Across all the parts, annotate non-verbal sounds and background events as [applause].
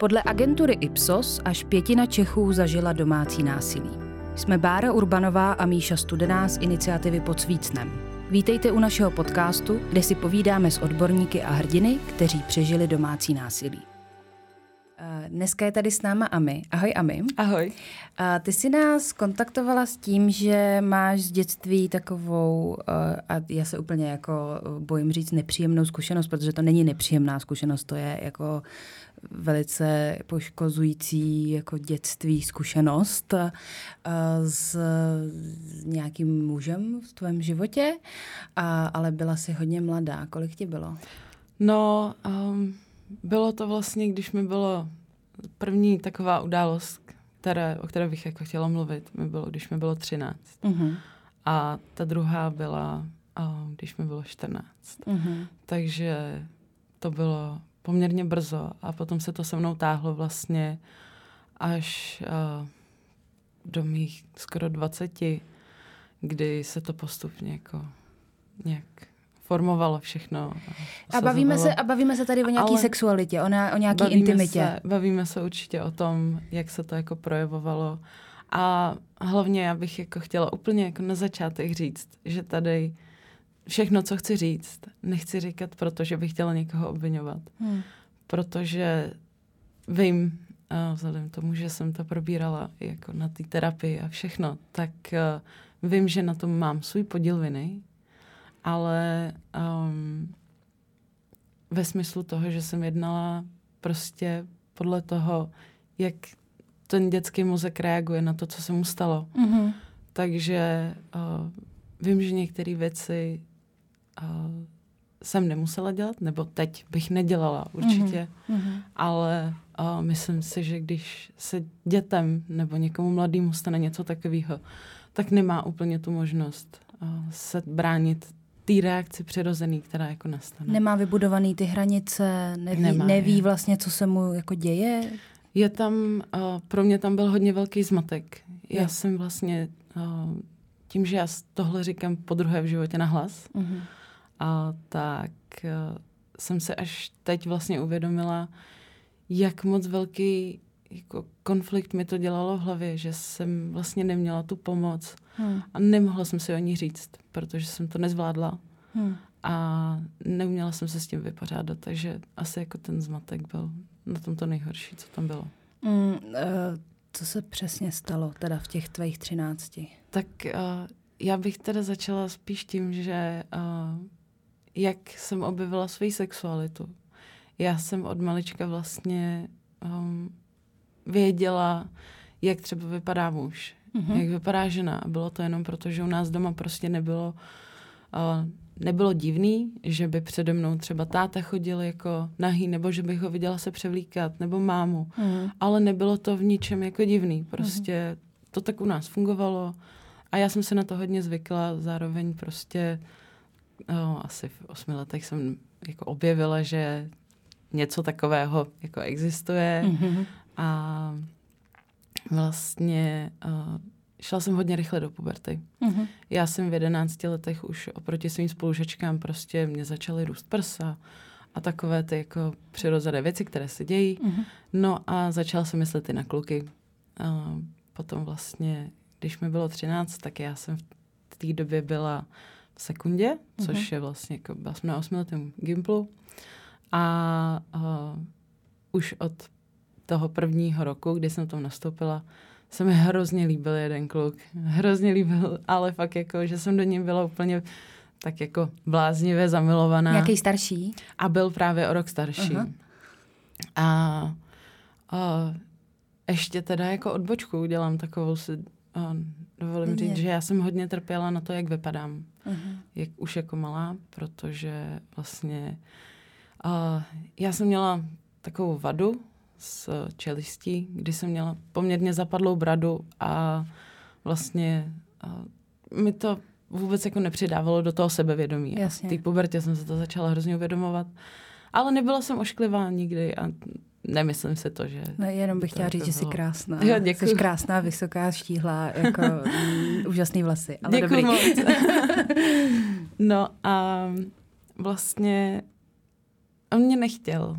Podle agentury Ipsos až pětina Čechů zažila domácí násilí. Jsme Bára Urbanová a Míša Studená z iniciativy Pod Svícnem. Vítejte u našeho podcastu, kde si povídáme s odborníky a hrdiny, kteří přežili domácí násilí. Eh, dneska je tady s náma Ami. Ahoj Ami. Ahoj. A ty jsi nás kontaktovala s tím, že máš z dětství takovou, eh, a já se úplně jako bojím říct nepříjemnou zkušenost, protože to není nepříjemná zkušenost, to je jako velice poškozující jako dětství zkušenost s, s nějakým mužem v tvém životě, a, ale byla jsi hodně mladá. Kolik ti bylo? No, um, bylo to vlastně, když mi bylo první taková událost, které, o které bych jako chtěla mluvit, mi bylo, když mi bylo 13. Uh-huh. A ta druhá byla, když mi bylo 14. Uh-huh. Takže to bylo poměrně brzo a potom se to se mnou táhlo vlastně až uh, do mých skoro 20, kdy se to postupně jako nějak formovalo všechno. A bavíme, se, a bavíme se tady o nějaké sexualitě, o, na, o nějaké intimitě. Se, bavíme se určitě o tom, jak se to jako projevovalo. A hlavně já bych jako chtěla úplně jako na začátek říct, že tady všechno, co chci říct, nechci říkat, protože bych chtěla někoho obvinovat. Hmm. Protože vím, a vzhledem k tomu, že jsem to probírala jako na té terapii a všechno, tak uh, vím, že na tom mám svůj podíl viny, ale um, ve smyslu toho, že jsem jednala prostě podle toho, jak ten dětský mozek reaguje na to, co se mu stalo. Mm-hmm. Takže uh, vím, že některé věci uh, jsem nemusela dělat, nebo teď bych nedělala určitě, mm-hmm. ale uh, myslím si, že když se dětem nebo někomu mladému stane něco takového, tak nemá úplně tu možnost uh, se bránit té reakci přirozený, která jako nastane. Nemá vybudovaný ty hranice, neví, Nemá, neví je. vlastně, co se mu jako děje? Je tam, uh, pro mě tam byl hodně velký zmatek. Já je. jsem vlastně, uh, tím, že já tohle říkám po druhé v životě na hlas, uh-huh a tak uh, jsem se až teď vlastně uvědomila, jak moc velký jako konflikt mi to dělalo v hlavě, že jsem vlastně neměla tu pomoc hmm. a nemohla jsem si o ní říct, protože jsem to nezvládla hmm. a neuměla jsem se s tím vypořádat, takže asi jako ten zmatek byl na tom to nejhorší, co tam bylo. Hmm, uh, co se přesně stalo teda v těch tvých třinácti? Tak uh, já bych teda začala spíš tím, že uh, jak jsem objevila svoji sexualitu. Já jsem od malička vlastně um, věděla, jak třeba vypadá muž, mm-hmm. jak vypadá žena. Bylo to jenom proto, že u nás doma prostě nebylo, uh, nebylo divný, že by přede mnou třeba táta chodil jako nahý, nebo že bych ho viděla se převlíkat, nebo mámu. Mm-hmm. Ale nebylo to v ničem jako divný. Prostě mm-hmm. to tak u nás fungovalo. A já jsem se na to hodně zvykla, zároveň prostě no, asi v osmi letech jsem jako objevila, že něco takového jako existuje mm-hmm. A vlastně uh, šla jsem hodně rychle do puberty. Mm-hmm. Já jsem v jedenácti letech už oproti svým spolužačkám prostě mě začaly růst prsa a takové ty jako přirozené věci, které se dějí. Mm-hmm. No a začala jsem myslet i na kluky. Uh, potom vlastně, když mi bylo třináct, tak já jsem v té době byla sekundě, což uh-huh. je vlastně, jako, byla jsem na osmiletém gimplu. A uh, už od toho prvního roku, kdy jsem tam nastoupila, se mi hrozně líbil jeden kluk. Hrozně líbil, ale fakt jako, že jsem do něj byla úplně tak jako bláznivě zamilovaná. Jaký starší? A byl právě o rok starší. Uh-huh. A, a ještě teda jako odbočku udělám takovou si dovolím říct, že já jsem hodně trpěla na to, jak vypadám. Uh-huh. Jak už jako malá, protože vlastně uh, já jsem měla takovou vadu s čelistí, kdy jsem měla poměrně zapadlou bradu a vlastně uh, mi to vůbec jako nepřidávalo do toho sebevědomí. Jasně. V té pubertě jsem se to začala hrozně uvědomovat. Ale nebyla jsem ošklivá nikdy a Nemyslím si to, že... No, jenom bych chtěla říct, že jsi krásná. Jo, děkuji. Jsi krásná, vysoká, štíhlá, jako mm, úžasný vlasy. Ale děkuji dobrý. moc. [laughs] no a vlastně on mě nechtěl.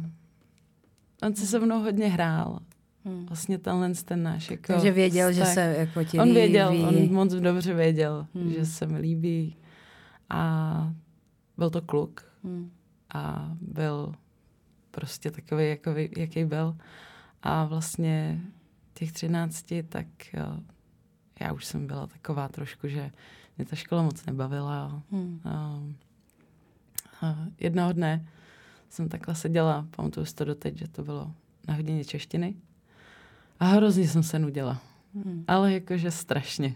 On si se mnou hodně hrál. Hmm. Vlastně tenhle ten náš jako Takže věděl, vztah. že se jako ti On věděl, líbí. on moc dobře věděl, hmm. že se mi líbí. A byl to kluk. Hmm. A byl prostě takový, jako, jaký byl. A vlastně těch třinácti, tak jo, já už jsem byla taková trošku, že mě ta škola moc nebavila. Hmm. A, a jednoho dne jsem takhle seděla, pamatuju si to doteď, že to bylo na hodině češtiny. A hrozně jsem se nudila. Hmm. Ale jakože strašně.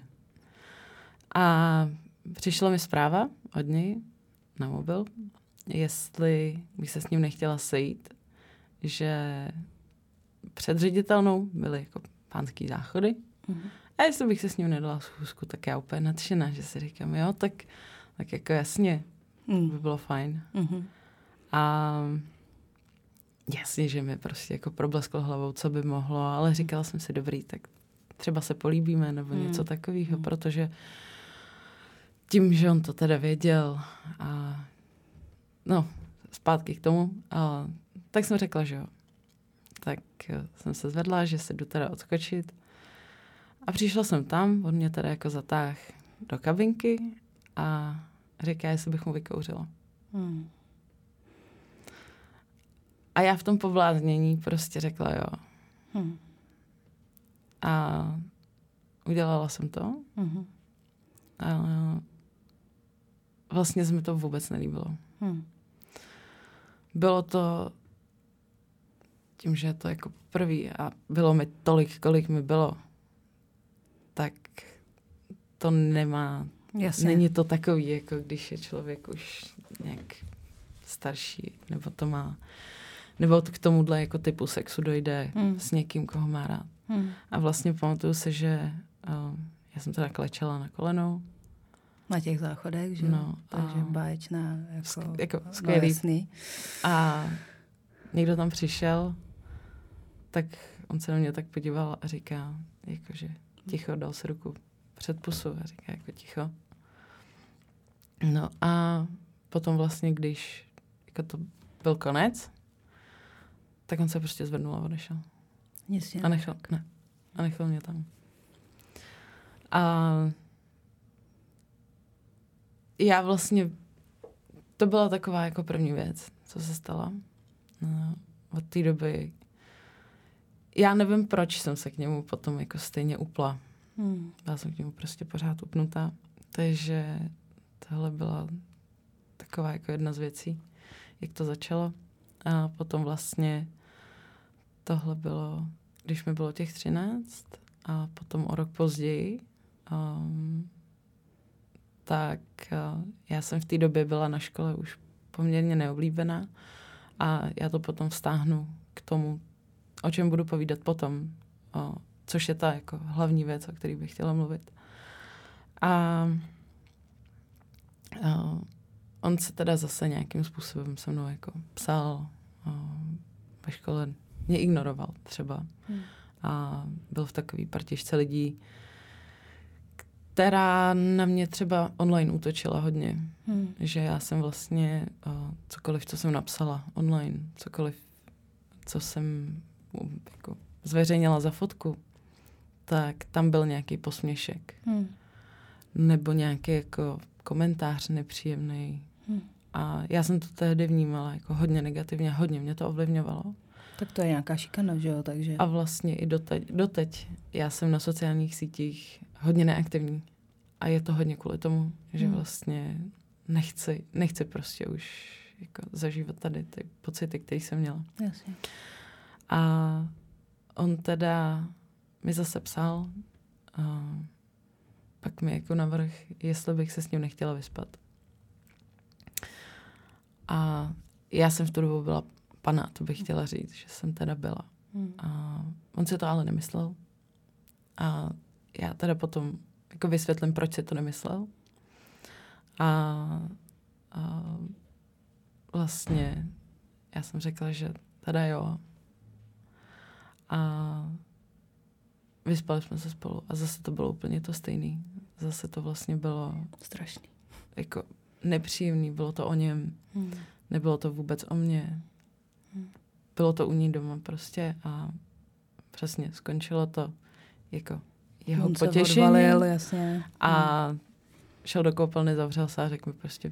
A přišla mi zpráva od něj na mobil, jestli bych se s ním nechtěla sejít, že před ředitelnou byly jako pánský záchody. Hmm. A jestli bych se s ním nedala schůzku, tak já úplně nadšená, že si říkám, jo, tak, tak jako jasně, hmm. by bylo fajn. Hmm. A jasně, že mi prostě jako problesklo hlavou, co by mohlo, ale říkala jsem si, dobrý, tak třeba se políbíme nebo hmm. něco takového, hmm. protože tím, že on to teda věděl a no, zpátky k tomu, a, tak jsem řekla, že jo. Tak eh, jsem se zvedla, že se jdu teda odskočit a přišla jsem tam, on mě teda jako zatáh do kabinky a říká, jestli bych mu vykouřila. Hmm. A já v tom povládnění prostě řekla jo. Hmm. A udělala jsem to. Hmm. A vlastně se mi to vůbec nelíbilo. Hmm. Bylo to tím, že je to jako prvý a bylo mi tolik, kolik mi bylo, tak to nemá, Jasně. není to takový, jako když je člověk už nějak starší, nebo to má nebo k tomuhle jako typu sexu dojde hmm. s někým, koho má rád. Hmm. A vlastně pamatuju se, že uh, já jsem teda klečela na kolenou. Na těch záchodech, že no, Takže a... báječná, jako, sk- jako skvělý. No, a někdo tam přišel, tak on se na mě tak podíval a říká, jakože ticho, dal si ruku před pusu a říká jako ticho. No a potom vlastně, když jako to byl konec, tak on se prostě zvednul a odešel. Jasně. A nechal, ne. A nechal mě tam. A já vlastně, to byla taková jako první věc, co se stala. No, od té doby, já nevím, proč jsem se k němu potom jako stejně upla. Hmm. Byla jsem k němu prostě pořád upnutá. Takže tohle byla taková jako jedna z věcí, jak to začalo. A potom vlastně tohle bylo, když mi bylo těch 13 a potom o rok později, um, tak uh, já jsem v té době byla na škole už poměrně neoblíbená a já to potom vztáhnu k tomu, o čem budu povídat potom, o, což je ta jako hlavní věc, o které bych chtěla mluvit. A, a on se teda zase nějakým způsobem se mnou jako psal a, ve škole mě ignoroval třeba. Hmm. A byl v takové partišce lidí, která na mě třeba online útočila hodně. Hmm. Že já jsem vlastně uh, cokoliv, co jsem napsala online, cokoliv, co jsem jako zveřejnila za fotku, tak tam byl nějaký posměšek. Hmm. Nebo nějaký jako komentář nepříjemný. A já jsem to tehdy vnímala jako hodně negativně, hodně mě to ovlivňovalo. Tak to je nějaká šikana, že jo? Takže... A vlastně i doteď, doteď já jsem na sociálních sítích hodně neaktivní. A je to hodně kvůli tomu, že hmm. vlastně nechci, nechci prostě už jako zažívat tady ty pocity, které jsem měla. Jasně. A on teda mi zase psal, a pak mi jako navrh, jestli bych se s ním nechtěla vyspat. A já jsem v tu dobu byla pana, to bych chtěla říct, že jsem teda byla. Hmm. A on si to ale nemyslel. A já teda potom jako vysvětlím, proč si to nemyslel. A, a vlastně já jsem řekla, že teda jo. A vyspali jsme se spolu a zase to bylo úplně to stejný. Zase to vlastně bylo... Strašný. Jako nepříjemný, bylo to o něm. Hmm. Nebylo to vůbec o mně. bylo to u ní doma prostě a přesně skončilo to jako jeho On se potěšení. odvalil, jasně. A šel do koupelny, zavřel se a řekl mi prostě,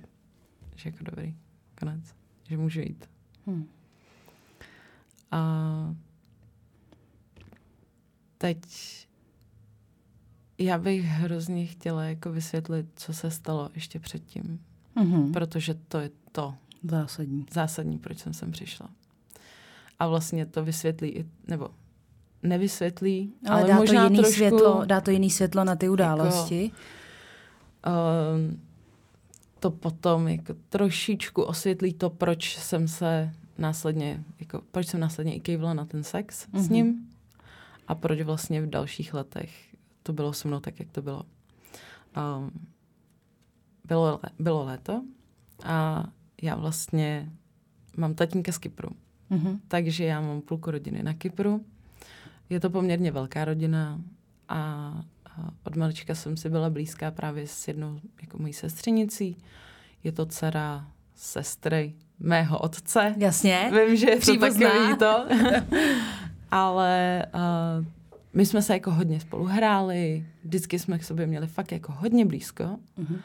že jako dobrý, konec, že můžu jít. Hmm. A teď já bych hrozně chtěla jako vysvětlit, co se stalo ještě předtím, Mhm. protože to je to Zásadní. zásadní, proč jsem sem přišla. A vlastně to vysvětlí, i, nebo nevysvětlí, Ale, ale, dá, možná to jiný trošku, světlo, dá to jiný světlo na ty události. Uh, to potom jako trošičku osvětlí to, proč jsem se následně, jako, proč jsem následně i kejvla na ten sex mm-hmm. s ním a proč vlastně v dalších letech to bylo se mnou tak, jak to bylo. Um, bylo, bylo léto a já vlastně mám tatínka z Kypru, Mhm. takže já mám půlku rodiny na Kypru. Je to poměrně velká rodina a, od malička jsem si byla blízká právě s jednou jako mojí sestřenicí. Je to dcera sestry mého otce. Jasně. Vím, že je to Příbuzná. takový to. [laughs] Ale uh, my jsme se jako hodně spolu hráli, vždycky jsme k sobě měli fakt jako hodně blízko. Mhm.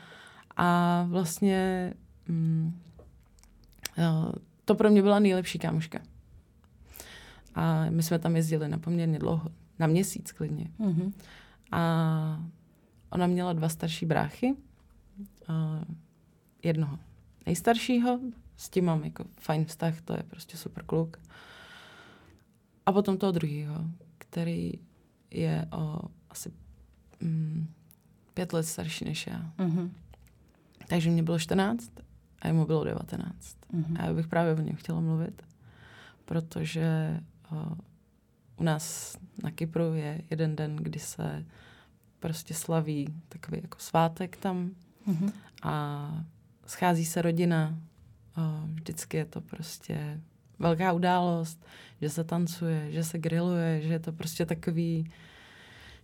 A vlastně mm, jo, to pro mě byla nejlepší kámoška. A my jsme tam jezdili na poměrně dlouho, na měsíc klidně. Mhm. A ona měla dva starší bráchy. A jednoho nejstaršího, s tím mám jako fajn vztah, to je prostě super kluk. A potom toho druhého, který je o asi mm, pět let starší než já. Mhm. Takže mě bylo 14 a jemu bylo 19. Mhm. A já bych právě o něm chtěla mluvit, protože uh, u nás na Kypru je jeden den, kdy se prostě slaví takový jako svátek tam Mhm. a schází se rodina. Uh, vždycky je to prostě velká událost, že se tancuje, že se grilluje, že je to prostě takový,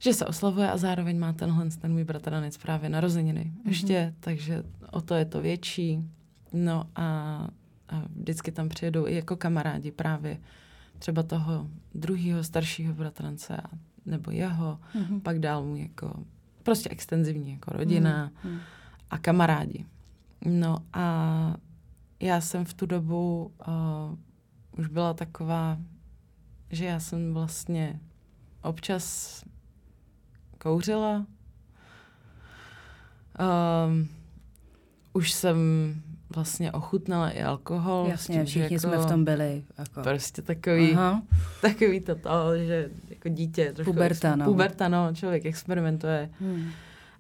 že se oslavuje a zároveň má tenhle ten můj bratranec právě narozeniny Mhm. mm-hmm. ještě, takže o to je to větší. No a, a vždycky tam přijedou i jako kamarádi právě třeba toho druhého staršího bratrance a, nebo jeho, Mhm. pak dál mu jako prostě extenzivní jako rodina Mhm. a kamarádi. No a já jsem v tu dobu uh, už byla taková, že já jsem vlastně občas kouřila. Um, už jsem vlastně ochutnala i alkohol. Jasně, tím, že všichni jsme v tom byli. Jako. Prostě takový, Aha. takový to, to, že jako dítě trošku... Puberta, no. Puberta, no, člověk experimentuje. Hmm.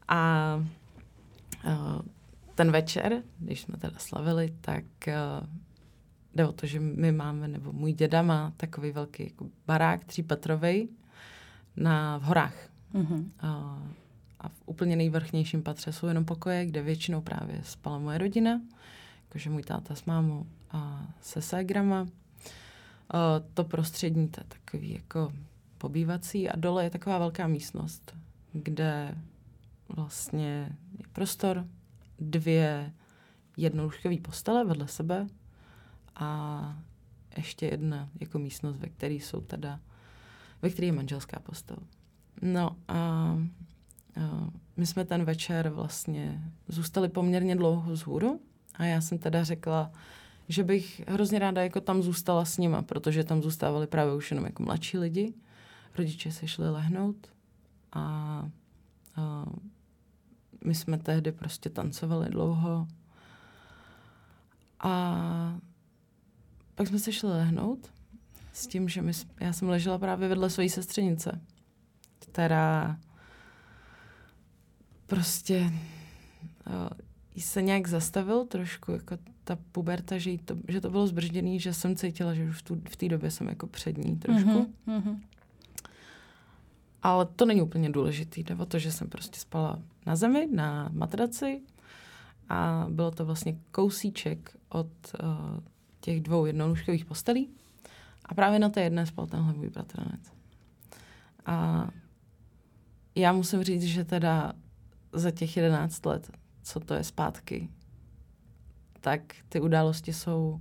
A uh, ten večer, když jsme teda slavili, tak uh, jde o to, že my máme, nebo můj děda má takový velký jako barák třípatrový na v horách. Mhm. Uh, a v úplně nejvrchnějším patře jsou jenom pokoje, kde většinou právě spala moje rodina, jakože můj táta s mámou a se ségrama. Uh, to prostřední, to je takový jako pobývací a dole je taková velká místnost, kde vlastně je prostor, dvě jednolůžkové postele vedle sebe a ještě jedna jako místnost, ve které jsou teda, ve které je manželská postel. No a, my jsme ten večer vlastně zůstali poměrně dlouho vzhůru a já jsem teda řekla, že bych hrozně ráda jako tam zůstala s nima, protože tam zůstávali právě už jenom jako mladší lidi. Rodiče se šli lehnout a, a my jsme tehdy prostě tancovali dlouho. A pak jsme se šli lehnout s tím, že my, já jsem ležela právě vedle své sestřenice, která prostě uh, jí se nějak zastavil trošku, jako ta puberta, že, to, že to bylo zbržděný, že jsem cítila, že už v, tu, v té době jsem jako před ní trošku. Mhm. Mhm. Ale to není úplně důležitý. Jde o to, že jsem prostě spala na zemi, na matraci a bylo to vlastně kousíček od uh, těch dvou jednolůžkových postelí. A právě na té jedné spal tenhle můj bratranec. A já musím říct, že teda za těch 11 let, co to je zpátky, tak ty události jsou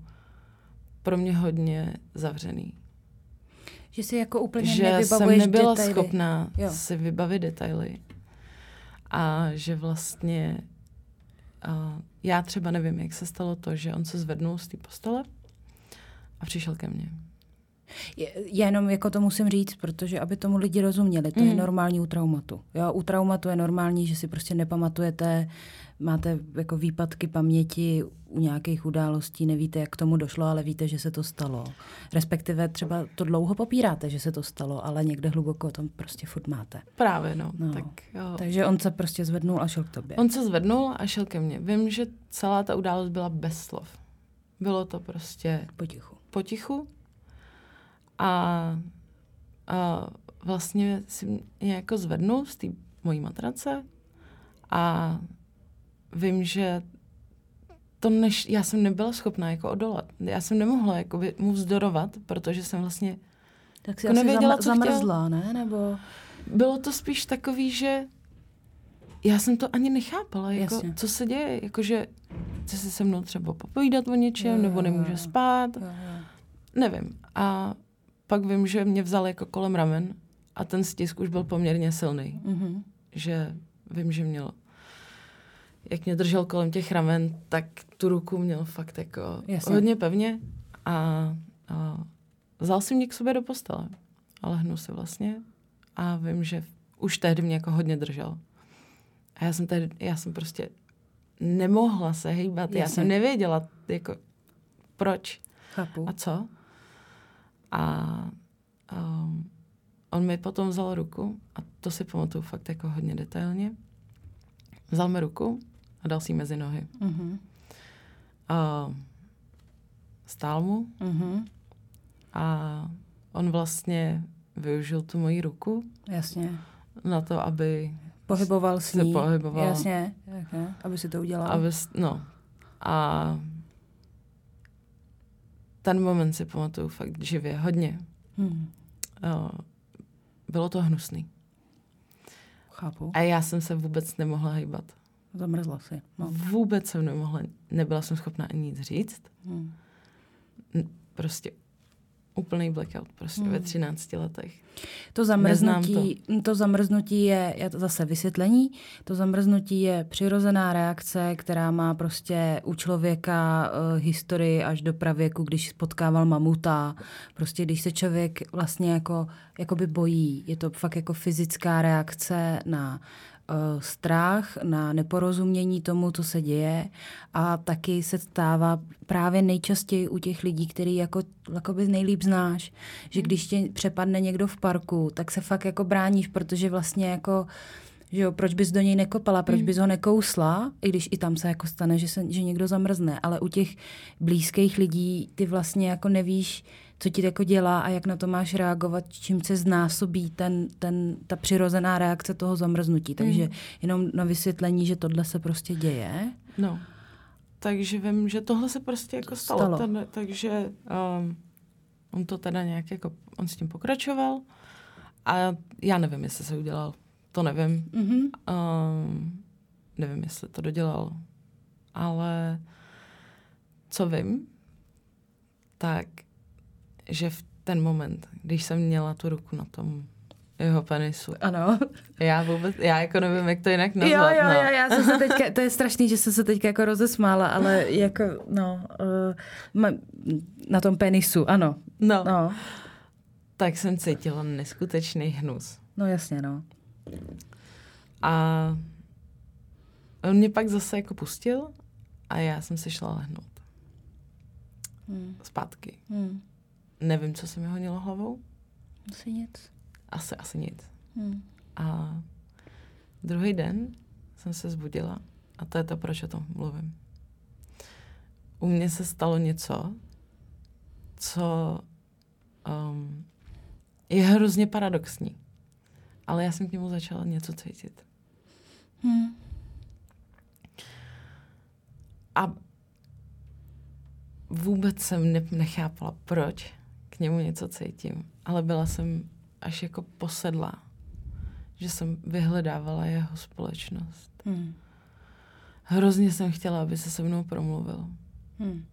pro mě hodně zavřený. Že si jako úplně že jsem nebyla detaily. schopná Jo. si vybavit detaily. A že vlastně uh, já třeba nevím, jak se stalo to, že on se zvednul z té postele a přišel ke mně. Je- Jenom jako to musím říct, protože aby tomu lidi rozuměli, to mm. je Mhm. normální u traumatu. Jo, u traumatu je normální, že si prostě nepamatujete, máte jako výpadky paměti u nějakých událostí, nevíte, jak k tomu došlo, ale víte, že se to stalo. Respektive třeba to dlouho popíráte, že se to stalo, ale někde hluboko o tom prostě furt máte. Právě, no. No. Tak, jo. Takže on se prostě zvednul a šel k tobě. On se zvednul a šel ke mně. Vím, že celá ta událost byla bez slov. Bylo to prostě Potichu. potichu a, a vlastně si mě jako zvednul z té mojí matrace a vím, že to než, já jsem nebyla schopná jako odolat. Já jsem nemohla jako mu vzdorovat, protože jsem vlastně, Tak si Jako nevěděla, zamr- co zamrzla, ne? Nebo... bylo to spíš takový, že já jsem to ani nechápala, jako, Jasně. co se děje, jakože chce se se mnou třeba popovídat o něčem, Jo, nebo nemůže spát, Jo, jo. Nevím. A pak vím, že mě vzal jako kolem ramen a ten stisk už byl poměrně silný. Mhm. Že vím, že měl, jak mě držel kolem těch ramen, tak tu ruku měl fakt jako Jasně. hodně pevně a, a vzal si mě k sobě do postele. A lehnu si vlastně a vím, že už tehdy mě jako hodně držel. A já jsem tehdy, já jsem prostě nemohla se hýbat. Já Jasně. jsem nevěděla, jako, proč. Chápu. A co? A um, on mi potom vzal ruku, a to si pamatuju fakt jako hodně detailně. Vzal mi ruku a dal si mezi nohy. Mhm. A stál mu Mhm. a on vlastně využil tu moji ruku Jasně. na to, aby, Pohyboval s Se ní. pohyboval. Jasně, jasně, aby si to udělal. aby no. A ten moment si pamatuju fakt živě, hodně. Hmm. Uh, bylo to hnusný. Chápu. A já jsem se vůbec nemohla hýbat. Zamrzla si. No. Vůbec jsem nemohla, nebyla jsem schopná ani nic říct. Hmm. Prostě úplný blackout, prostě Hmm. ve 13 letech. To zamrznutí, to. zamrznutí je, je to zase vysvětlení, to zamrznutí je přirozená reakce, která má prostě u člověka uh, historii až do pravěku, když potkával mamuta. Prostě když se člověk vlastně jako, jakoby bojí, je to fakt jako fyzická reakce na strach, na neporozumění tomu, co se děje. A taky se stává právě nejčastěji u těch lidí, který jako, jakoby nejlíp znáš, že když tě přepadne někdo v parku, tak se fakt jako bráníš, protože vlastně jako že jo, proč bys do něj nekopala, proč bys ho nekousla, i když i tam se jako stane, že, se, že někdo zamrzne, ale u těch blízkých lidí ty vlastně jako nevíš, co ti jako dělá a jak na to máš reagovat, čím se znásobí ten, ten, ta přirozená reakce toho zamrznutí. Takže jenom na vysvětlení, že tohle se prostě děje. No. Takže vím, že tohle se prostě jako stalo. Stalo. Ten, takže um, on to teda nějak jako, on s tím pokračoval a já nevím, jestli se udělal. To nevím. Mhm. Um, nevím, jestli to dodělal. Ale co vím, tak, že v ten moment, když jsem měla tu ruku na tom jeho penisu, Ano. já vůbec, já jako nevím, jak to jinak Jo, nazvat. jo, no. jo, já jsem se teďka, to je strašný, že jsem se teďka jako rozesmála, ale jako, no, uh, na tom penisu, ano. no. No, tak jsem cítila neskutečný hnus. no jasně, no. A on mě pak zase jako pustil a já jsem se šla lehnout. Hmm. Zpátky. Hmm. Nevím, co se mi honilo hlavou. Asi nic. Asi, asi nic. Hmm. A druhý den jsem se zbudila a to je to, proč o tom mluvím. U mě se stalo něco, co um, je hrozně paradoxní. Ale já jsem k němu začala něco cítit. Hmm. A vůbec jsem ne- nechápala, proč němu něco cítím. Ale byla jsem až jako posedlá, že jsem vyhledávala jeho společnost. Hmm. Hrozně jsem chtěla, aby se se mnou promluvil. Hmm.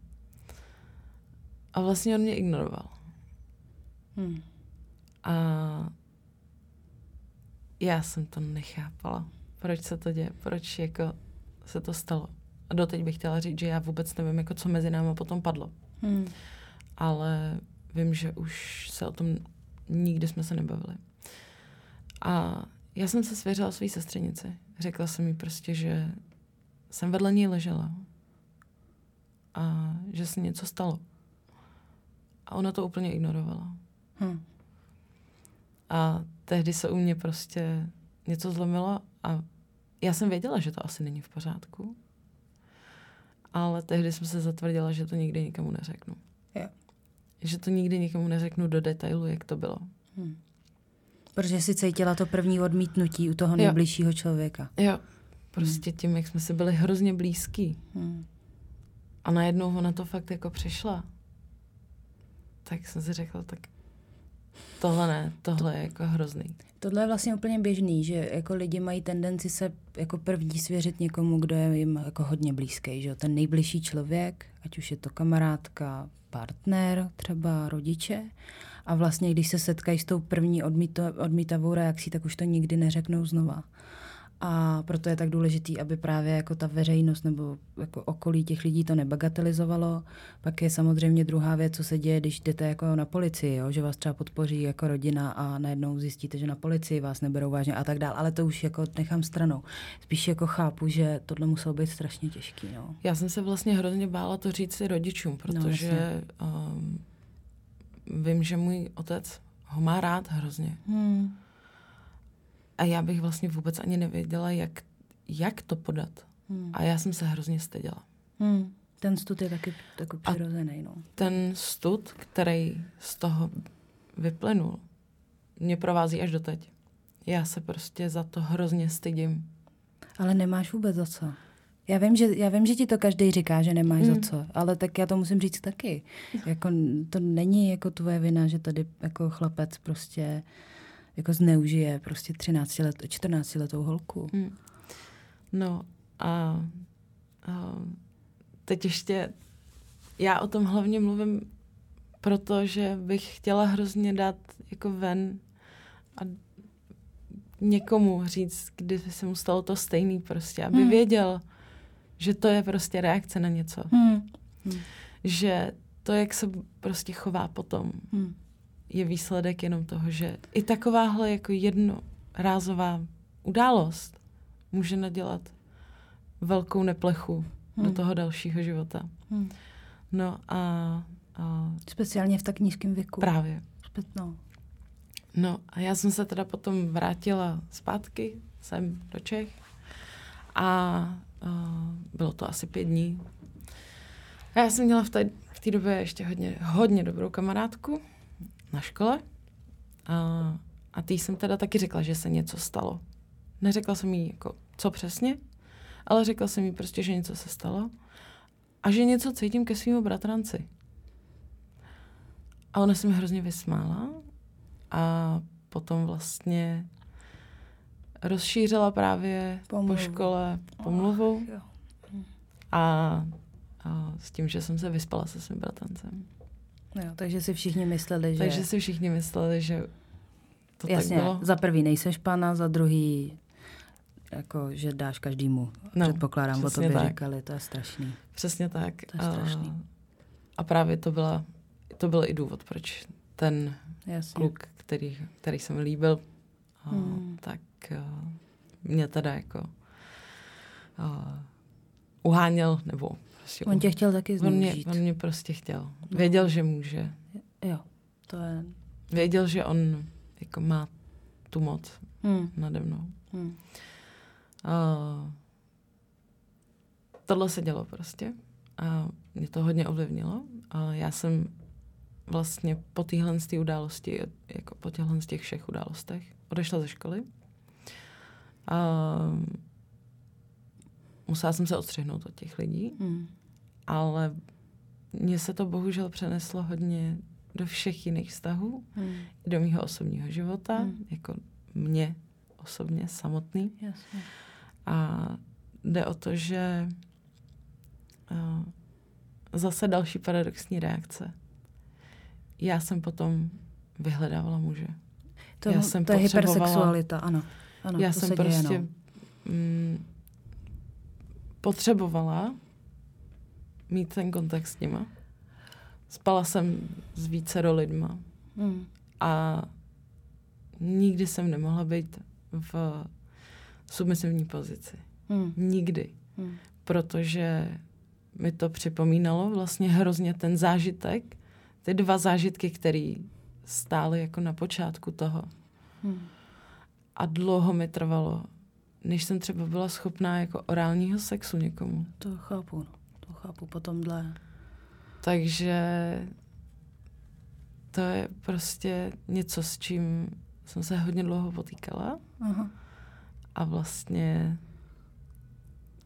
A vlastně on mě ignoroval. Hmm. A já jsem to nechápala. Proč se to děje? Proč jako se to stalo? A doteď bych chtěla říct, že já vůbec nevím, jako co mezi námi potom padlo. Hmm. Ale vím, že už se o tom nikdy jsme se nebavili. A já jsem se svěřila své sestřenici. Řekla jsem jí prostě, že jsem vedle ní ležela a že se něco stalo. A ona to úplně ignorovala. Hmm. A tehdy se u mě prostě něco zlomilo a já jsem věděla, že to asi není v pořádku. Ale tehdy jsem se zatvrdila, že to nikdy nikomu neřeknu. Jo. Že to nikdy nikomu neřeknu do detailu, jak to bylo. Hmm. Protože si cítila to první odmítnutí u toho Jo. nejbližšího člověka. Jo. Prostě tím, jak jsme si byli hrozně blízký. Hmm. A najednou ona to fakt jako přišla. Tak jsem si řekla, tak tohle ne, tohle je jako hrozný. Tohle je vlastně úplně běžný, že jako lidi mají tendenci se jako první svěřit někomu, kdo je jim jako hodně blízký, že? Ten nejbližší člověk, ať už je to kamarádka, partner, třeba rodiče. A vlastně, když se setkají s tou první odmítavou reakcí, tak už to nikdy neřeknou znova. A proto je tak důležitý, aby právě jako ta veřejnost nebo jako okolí těch lidí to nebagatelizovalo. Pak je samozřejmě druhá věc, co se děje, když jdete jako na policii, jo? že vás třeba podpoří jako rodina a najednou zjistíte, že na policii vás neberou vážně a tak dál. Ale to už jako nechám stranou. Spíš jako chápu, že tohle muselo být strašně těžký. No. Já jsem se vlastně hrozně bála to říct si rodičům, protože um, vím, že můj otec ho má rád hrozně. Hmm. A já bych vlastně vůbec ani nevěděla, jak, jak to podat. Hmm. A já jsem se hrozně styděla. Hmm. Ten stud je taky A- přirozený. No. Ten stud, který z toho vyplynul, mě provází až doteď. Já se prostě za to hrozně stydím. Ale nemáš vůbec za co. Já vím, že, já vím, že ti to každý říká, že nemáš Hmm. za co, ale tak já to musím říct taky. Jako, to není jako tvoje vina, že tady jako chlapec prostě jako zneužije prostě 13 let, 14 letou holku. Hmm. No a, a teď ještě já o tom hlavně mluvím, protože bych chtěla hrozně dát jako ven a někomu říct, kdy se mu stalo to stejný prostě, aby Hmm. věděl, že to je prostě reakce na něco. Hmm. Že to, jak se prostě chová potom, Hmm. Je výsledek jenom toho, že i takováhle jako jednorázová událost může nadělat velkou neplechu do Hmm. toho dalšího života. Hmm. No a, a Speciálně v tak nízkém věku. právě. Zpět, no. No a já jsem se teda potom vrátila zpátky sem do Čech a, a bylo to asi pět dní. A já jsem měla v té, v té době ještě hodně, hodně dobrou kamarádku na škole a, a tý jsem teda taky řekla, že se něco stalo. Neřekla jsem jí jako, co přesně, ale řekla jsem jí prostě, že něco se stalo a že něco cítím ke svýmu bratranci. A ona se mi hrozně vysmála a potom vlastně rozšířila právě Pomluvu. po škole pomluvu Jo. a, a s tím, že jsem se vyspala se svým bratrancem. Jo, takže si všichni mysleli, že... Takže si všichni mysleli, že to Jasně, tak bylo. za prvý nejseš pana, za druhý jako, že dáš každému. No, No, Předpokládám, o tobě tak. říkali, to je strašný. Přesně tak. To je strašný. A, a právě to, byla, to byl i důvod, proč ten Jasně. kluk, který, který se mi líbil, a, Hmm. tak a, mě teda jako a, uháněl, nebo prostě On tě chtěl taky on mě, zneužít. on mě prostě chtěl. No. Věděl, že může. Jo, to je... Věděl, že on jako má tu moc Hmm. nade mnou. Hmm. A tohle se dělo prostě a mě to hodně ovlivnilo a já jsem vlastně po téhle události, jako po těchhle z těch všech událostech, odešla ze školy a musela jsem se odstřihnout od těch lidí, Hmm. Ale mně se to bohužel přeneslo hodně do všech jiných vztahů, Hmm. do mého osobního života, Hmm. jako mě osobně samotný. Jasně. A jde o to, že uh, zase další paradoxní reakce. já jsem potom vyhledávala muže. To, já jsem to je hypersexualita, ano. ano já jsem prostě děje, no. mm, potřebovala mít ten kontakt s nima. Spala jsem s více lidma. Hmm. A nikdy jsem nemohla být v submisivní pozici. Hmm. Nikdy. Hmm. Protože mi to připomínalo vlastně hrozně ten zážitek, ty dva zážitky, které stály jako na počátku toho. Hmm. A dlouho mi trvalo, než jsem třeba byla schopná jako orálního sexu někomu. To chápu, no. To chápu po tomhle. Takže to je prostě něco, s čím jsem se hodně dlouho potýkala. Aha. A vlastně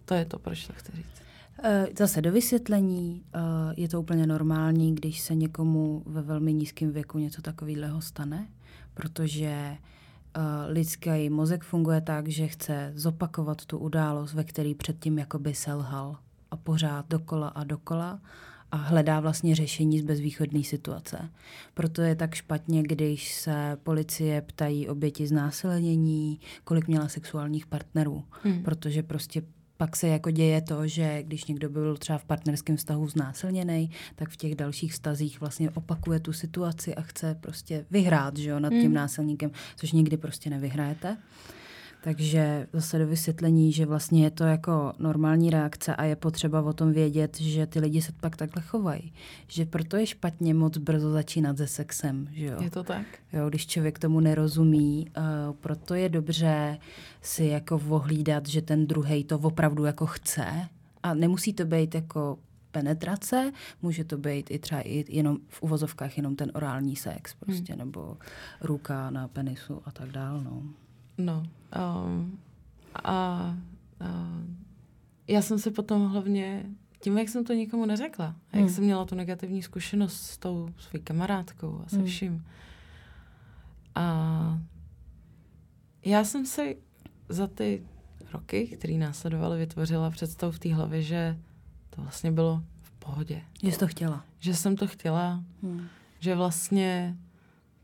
to je to, proč to chci říct. Eh, zase do vysvětlení, eh, je to úplně normální, když se někomu ve velmi nízkém věku něco takového stane, protože eh, lidský mozek funguje tak, že chce zopakovat tu událost, ve který předtím jakoby selhal a pořád dokola a dokola a hledá vlastně řešení z bezvýchodné situace. Proto je tak špatně, když se policie ptají oběti znásilnění, kolik měla sexuálních partnerů, hmm. protože prostě pak se jako děje to, že když někdo byl třeba v partnerském vztahu znásilněný, tak v těch dalších vztazích vlastně opakuje tu situaci a chce prostě vyhrát že jo, nad tím mm. násilníkem, což nikdy prostě nevyhrajete. Takže zase do vysvětlení, že vlastně je to jako normální reakce a je potřeba o tom vědět, že ty lidi se pak takhle chovají. Že proto je špatně moc brzo začínat se sexem. Že jo? Je to tak? Jo, když člověk tomu nerozumí, uh, proto je dobře si jako vohlídat, že ten druhý to opravdu jako chce. A nemusí to být jako penetrace, může to být i třeba i jenom v uvozovkách jenom ten orální sex prostě, hmm. nebo ruka na penisu a tak dál, no. No. Um, a uh, já jsem se potom hlavně, tím, jak jsem to nikomu neřekla, hmm. jak jsem měla tu negativní zkušenost s tou svou kamarádkou a se hmm. vším. A já jsem si za ty roky, které následovaly, vytvořila představu v té hlavě, že to vlastně bylo v pohodě. Že jsi to chtěla. Že jsem to chtěla. Hmm. Že vlastně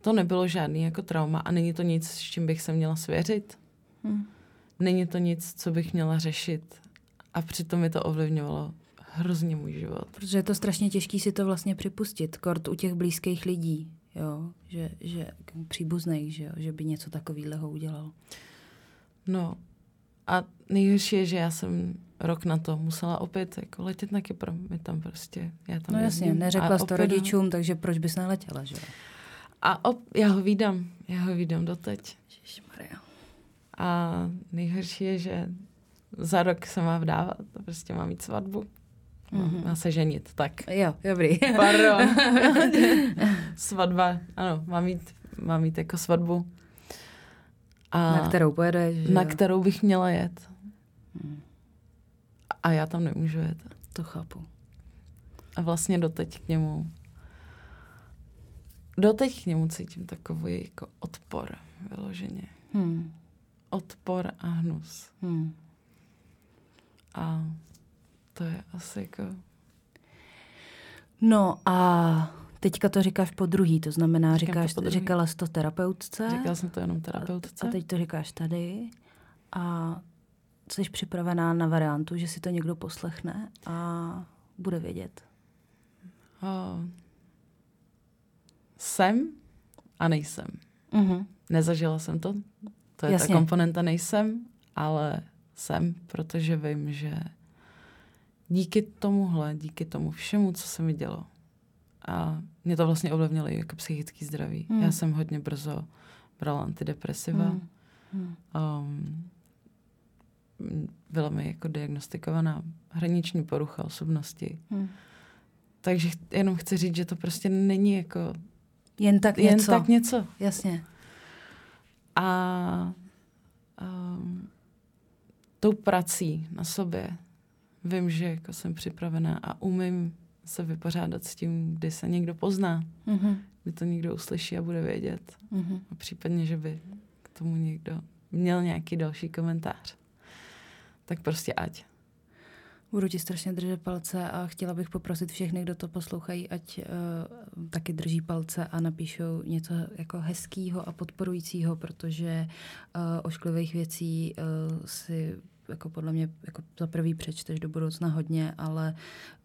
to nebylo žádný jako trauma a není to nic, s čím bych se měla svěřit. Hmm. Není to nic, co bych měla řešit. A přitom mi to ovlivňovalo hrozně můj život. Protože je to strašně těžký si to vlastně připustit, kort u těch blízkých lidí, jo, že, že příbuzných, že, jo, že by něco takového udělal. No a nejhorší je, že já jsem rok na to musela opět jako letět na Kypr. My tam prostě, já tam No jasně, neřekla jsi to rodičům, takže proč bys neletěla, že jo? A op, já ho vídám, já ho vídám doteď. Ježišmarja. A nejhorší je, že za rok se má vdávat, prostě má mít svatbu. Mm-hmm. Má se ženit, tak. Jo, dobrý. Pardon. [laughs] Svatba, ano, má mít, má mít jako svatbu. A na kterou pojedeš? Na jo? kterou bych měla jet. Hmm. A já tam nemůžu jet. To chápu. A vlastně doteď k němu doteď k němu cítím takový jako odpor vyloženě. Hmm. Odpor a hnus. Hmm. A to je asi jako... No a teďka to říkáš po druhý, to znamená, říkáš, to říkala jsi to terapeutce. Říkala jsem to jenom terapeutce. A teď to říkáš tady. A jsi připravená na variantu, že si to někdo poslechne a bude vědět. Oh jsem a nejsem. Mm-hmm. Nezažila jsem to, to je Jasně. ta komponenta nejsem, ale jsem, protože vím, že díky tomuhle, díky tomu všemu, co se mi dělo, a mě to vlastně ovlivnilo i jako psychický zdraví. Mm. Já jsem hodně brzo brala antidepresiva. Mm. Mm. Um, byla mi jako diagnostikovaná hraniční porucha osobnosti. Mm. Takže jenom chci říct, že to prostě není jako jen tak něco. Jen tak něco. Jasně. A um, tou prací na sobě vím, že jako jsem připravená a umím se vypořádat s tím, kdy se někdo pozná, mm-hmm. kdy to někdo uslyší a bude vědět. Mm-hmm. A případně, že by k tomu někdo měl nějaký další komentář. Tak prostě ať. Budu ti strašně držet palce a chtěla bych poprosit všechny, kdo to poslouchají, ať uh, taky drží palce a napíšou něco jako hezkého a podporujícího, protože uh, ošklivých věcí uh, si jako podle mě jako za prvý přečteš do budoucna hodně, ale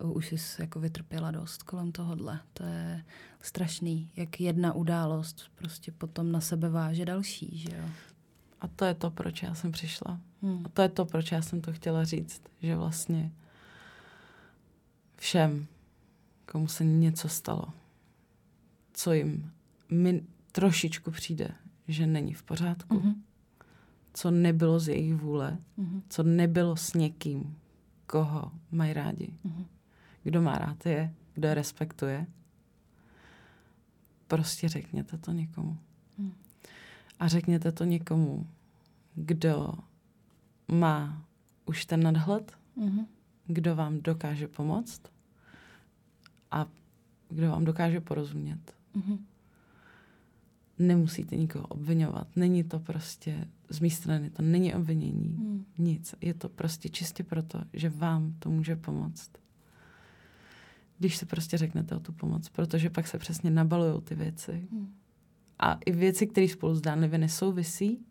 už jsi jako vytrpěla dost kolem tohohle. To je strašný, jak jedna událost prostě potom na sebe váže další, že jo. A to je to, proč já jsem přišla. Hmm. A to je to, proč já jsem to chtěla říct. Že vlastně všem, komu se něco stalo, co jim mi trošičku přijde, že není v pořádku, mm-hmm. co nebylo z jejich vůle, mm-hmm. co nebylo s někým, koho mají rádi, mm-hmm. kdo má rád je, kdo je respektuje, prostě řekněte to někomu. Mm. A řekněte to někomu, kdo má už ten nadhled, mm-hmm. kdo vám dokáže pomoct a kdo vám dokáže porozumět. Mm-hmm. Nemusíte nikoho obvinovat. Není to prostě z mé strany, to není obvinění. Mm. Nic. Je to prostě čistě proto, že vám to může pomoct. Když se prostě řeknete o tu pomoc, protože pak se přesně nabalují ty věci. Mm. A i věci, které spolu zdánlivě nesouvisí,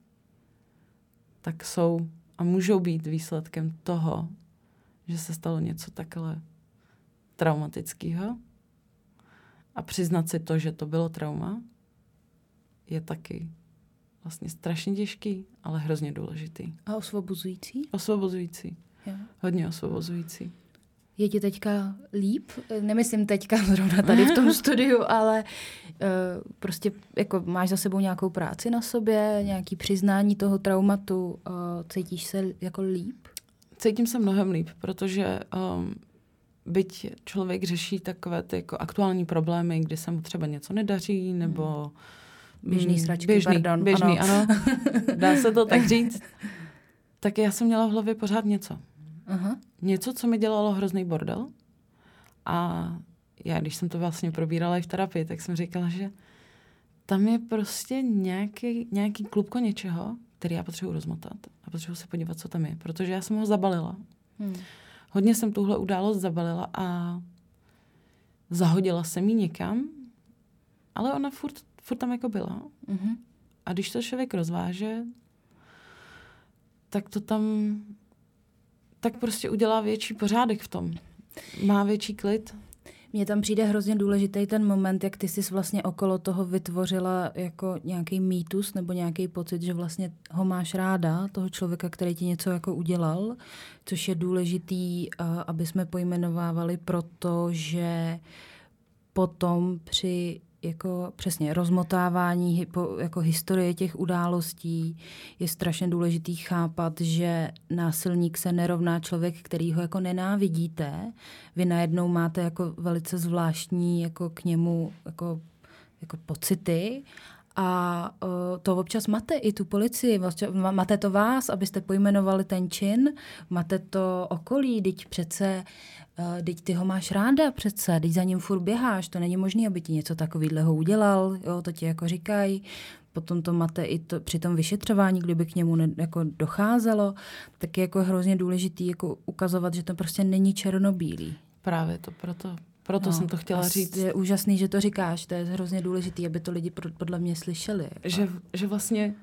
tak jsou a můžou být výsledkem toho, že se stalo něco takhle traumatického. A přiznat si to, že to bylo trauma, je taky vlastně strašně těžký, ale hrozně důležitý. A osvobozující? Osvobozující. Jo. Hodně osvobozující. Je ti teďka líp? Nemyslím teďka [laughs] zrovna tady v tom [laughs] studiu, ale uh, prostě jako máš za sebou nějakou práci na sobě, nějaký přiznání toho traumatu, uh, cítíš se jako líp? Cítím se mnohem líp, protože um, byť člověk řeší takové ty jako aktuální problémy, kdy se mu třeba něco nedaří, nebo... Hmm. Běžný sračky, běžný, pardon. Běžný, ano. ano. Dá se to tak [laughs] říct. Tak já jsem měla v hlavě pořád něco. Aha. Něco, co mi dělalo hrozný bordel. A já, když jsem to vlastně probírala i v terapii, tak jsem říkala, že tam je prostě nějaký, nějaký klubko něčeho, který já potřebuji rozmotat a potřebuji se podívat, co tam je, protože já jsem ho zabalila. Hmm hodně jsem tuhle událost zabalila a zahodila jsem ji někam, ale ona furt, furt tam jako byla. Mm-hmm. A když to člověk rozváže, tak to tam tak prostě udělá větší pořádek v tom. Má větší klid. Mně tam přijde hrozně důležitý ten moment, jak ty jsi vlastně okolo toho vytvořila jako nějaký mýtus nebo nějaký pocit, že vlastně ho máš ráda, toho člověka, který ti něco jako udělal, což je důležitý, aby jsme pojmenovávali, protože potom při jako přesně rozmotávání jako historie těch událostí je strašně důležitý chápat, že násilník se nerovná člověk, který ho jako nenávidíte. Vy najednou máte jako velice zvláštní jako k němu jako, jako pocity a uh, to občas máte i tu policii, vlastně, máte to vás, abyste pojmenovali ten čin, máte to okolí, teď přece, teď ty ho máš ráda přece, teď za ním furt běháš, to není možné, aby ti něco takového udělal, jo, to ti jako říkají, potom to máte i to, při tom vyšetřování, kdyby k němu ne, jako docházelo, tak je jako hrozně důležitý jako ukazovat, že to prostě není černobílý. Právě to proto proto no, jsem to chtěla říct. Je úžasný, že to říkáš, to je hrozně důležité, aby to lidi podle mě slyšeli. Jako. Že, že vlastně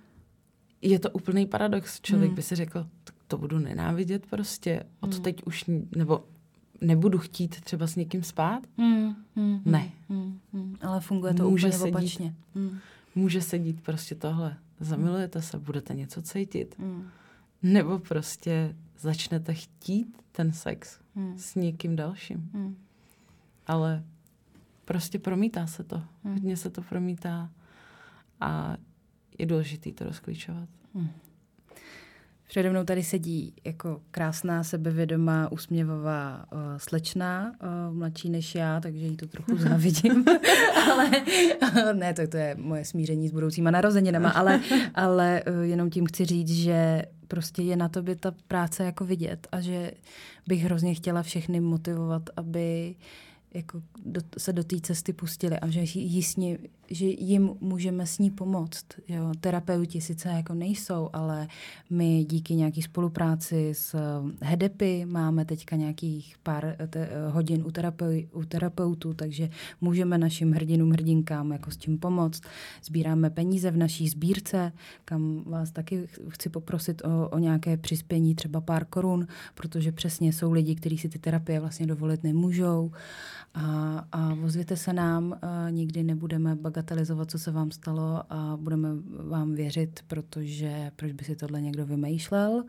je to úplný paradox. Člověk hmm. by si řekl, to budu nenávidět prostě, od hmm. teď už, nebo nebudu chtít třeba s někým spát? Hmm. Hmm. Ne. Hmm. Hmm. Ale funguje to může úplně sedít, opačně. Hmm. Může sedít prostě tohle. Zamilujete se, budete něco cítit. Hmm. Nebo prostě začnete chtít ten sex hmm. s někým dalším. Hmm ale prostě promítá se to. Hmm. Hodně se to promítá a je důležité to rozklíčovat. Hmm. Přede mnou tady sedí jako krásná, sebevědomá, usměvavá uh, slečna, uh, mladší než já, takže jí to trochu [laughs] závidím. [laughs] ale ne, to, to je moje smíření s budoucíma narozeninama, ale, [laughs] ale uh, jenom tím chci říct, že prostě je na tobě ta práce jako vidět a že bych hrozně chtěla všechny motivovat, aby uh, jako do, se do té cesty pustili a že jistně že jim můžeme s ní pomoct. Jo. Terapeuti sice jako nejsou, ale my díky nějaký spolupráci s HEDEPy máme teďka nějakých pár te, hodin u, terapeu, u terapeutů, takže můžeme našim hrdinům, hrdinkám jako s tím pomoct. Sbíráme peníze v naší sbírce, kam vás taky chci poprosit o, o nějaké přispění, třeba pár korun, protože přesně jsou lidi, kteří si ty terapie vlastně dovolit nemůžou. A, a ozvěte se nám, a nikdy nebudeme bagatelizovat, co se vám stalo a budeme vám věřit, protože proč by si tohle někdo vymýšlel.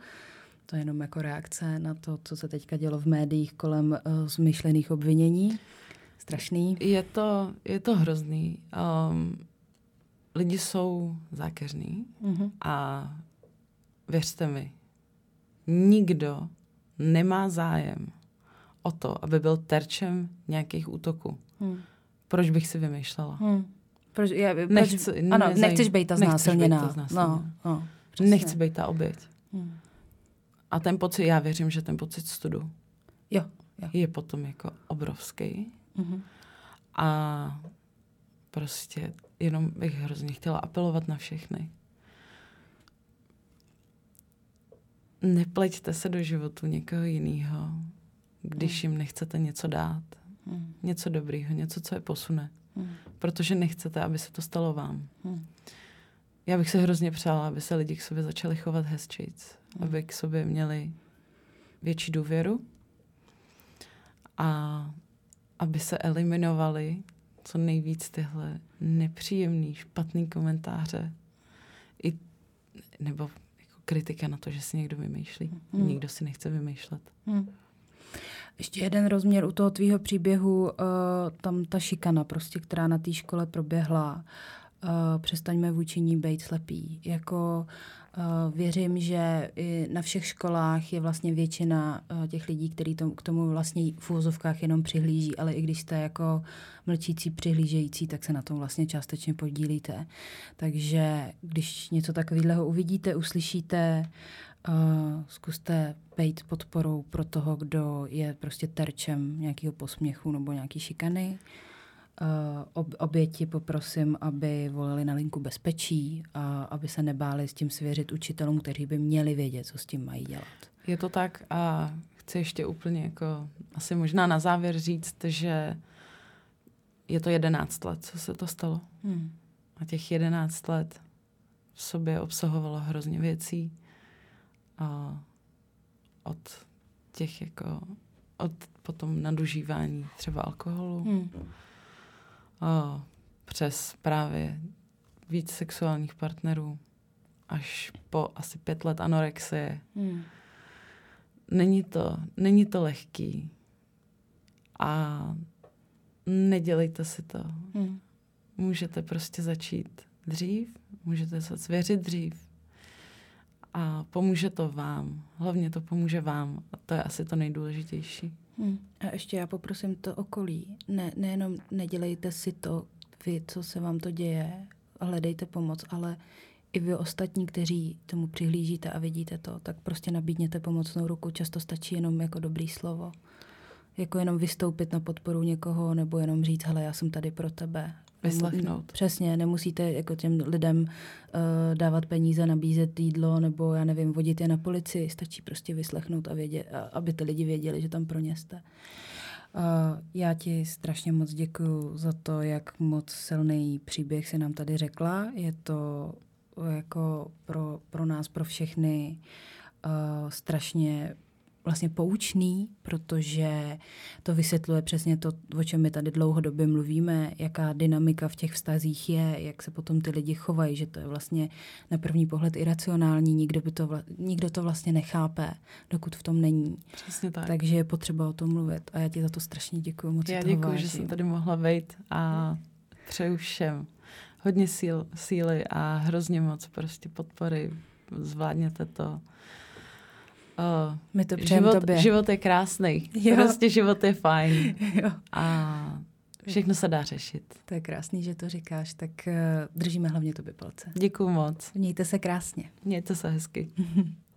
To je jenom jako reakce na to, co se teďka dělo v médiích kolem uh, zmyšlených obvinění. Strašný. Je to, je to hrozný. Um, lidi jsou zákeřní mm-hmm. a věřte mi, nikdo nemá zájem o to, aby byl terčem nějakých útoků. Hmm. Proč bych si vymýšlela? Hmm. Proč, já, proč, Nechci, ano, nezaj, nechceš být ta znásilněná. No, no, Nechci být ta oběť. Hmm. A ten pocit, já věřím, že ten pocit studu jo, jo. je potom jako obrovský. Mm-hmm. A prostě jenom bych hrozně chtěla apelovat na všechny. Nepleťte se do životu někoho jiného, když hmm. jim nechcete něco dát. Hmm. Něco dobrýho, něco, co je posune. Hmm. Protože nechcete, aby se to stalo vám. Hmm. Já bych se hrozně přála, aby se lidi k sobě začali chovat hezčejc. Hmm. Aby k sobě měli větší důvěru a aby se eliminovali co nejvíc tyhle nepříjemný, špatný komentáře. I, nebo jako kritika na to, že si někdo vymýšlí. Hmm. Nikdo si nechce vymýšlet. Hmm. Ještě jeden rozměr u toho tvýho příběhu, uh, tam ta šikana, prostě, která na té škole proběhla. Uh, přestaňme vůči ní být slepí. Jako uh, věřím, že i na všech školách je vlastně většina těch lidí, kteří k tomu vlastně v úvozovkách jenom přihlíží, ale i když jste jako mlčící, přihlížející, tak se na tom vlastně částečně podílíte. Takže když něco takového uvidíte, uslyšíte, Uh, zkuste být podporou pro toho, kdo je prostě terčem nějakého posměchu nebo nějaký šikany. Uh, ob, oběti poprosím, aby volali na linku bezpečí a aby se nebáli s tím svěřit učitelům, kteří by měli vědět, co s tím mají dělat. Je to tak a chci ještě úplně jako asi možná na závěr říct, že je to jedenáct let, co se to stalo. Hmm. A těch jedenáct let v sobě obsahovalo hrozně věcí a od těch jako, od potom nadužívání třeba alkoholu hmm. a přes právě víc sexuálních partnerů až po asi pět let anorexie. Hmm. Není to, není to lehký. A nedělejte si to. Hmm. Můžete prostě začít dřív, můžete se zvěřit dřív a pomůže to vám. Hlavně to pomůže vám a to je asi to nejdůležitější. Hmm. A ještě já poprosím to okolí. Ne, nejenom nedělejte si to vy, co se vám to děje, hledejte pomoc, ale i vy ostatní, kteří tomu přihlížíte a vidíte to, tak prostě nabídněte pomocnou ruku. Často stačí jenom jako dobrý slovo. Jako jenom vystoupit na podporu někoho nebo jenom říct, hele, já jsem tady pro tebe. Vyslechnout. Přesně, nemusíte jako těm lidem uh, dávat peníze, nabízet jídlo nebo já nevím, vodit je na policii. Stačí prostě vyslechnout a vědět, aby ty lidi věděli, že tam pro ně jste. Uh, já ti strašně moc děkuji za to, jak moc silný příběh si nám tady řekla. Je to jako pro, pro nás, pro všechny uh, strašně vlastně poučný, protože to vysvětluje přesně to, o čem my tady dlouhodobě mluvíme, jaká dynamika v těch vztazích je, jak se potom ty lidi chovají, že to je vlastně na první pohled iracionální, nikdo, by to, vla, nikdo to vlastně nechápe, dokud v tom není. Přesně tak. Takže je potřeba o tom mluvit a já ti za to strašně děkuji. Moc já děkuji, že jsem tady mohla vejít a přeju všem hodně síl, síly a hrozně moc prostě podpory. Zvládněte to. Oh, My to život, tobě. život je krásný. [laughs] Jo. Prostě život je fajn. [laughs] Jo. A všechno se dá řešit. To je krásný, že to říkáš. Tak uh, držíme hlavně tobě palce. Děkuju moc. Mějte se krásně. Mějte se hezky. [laughs]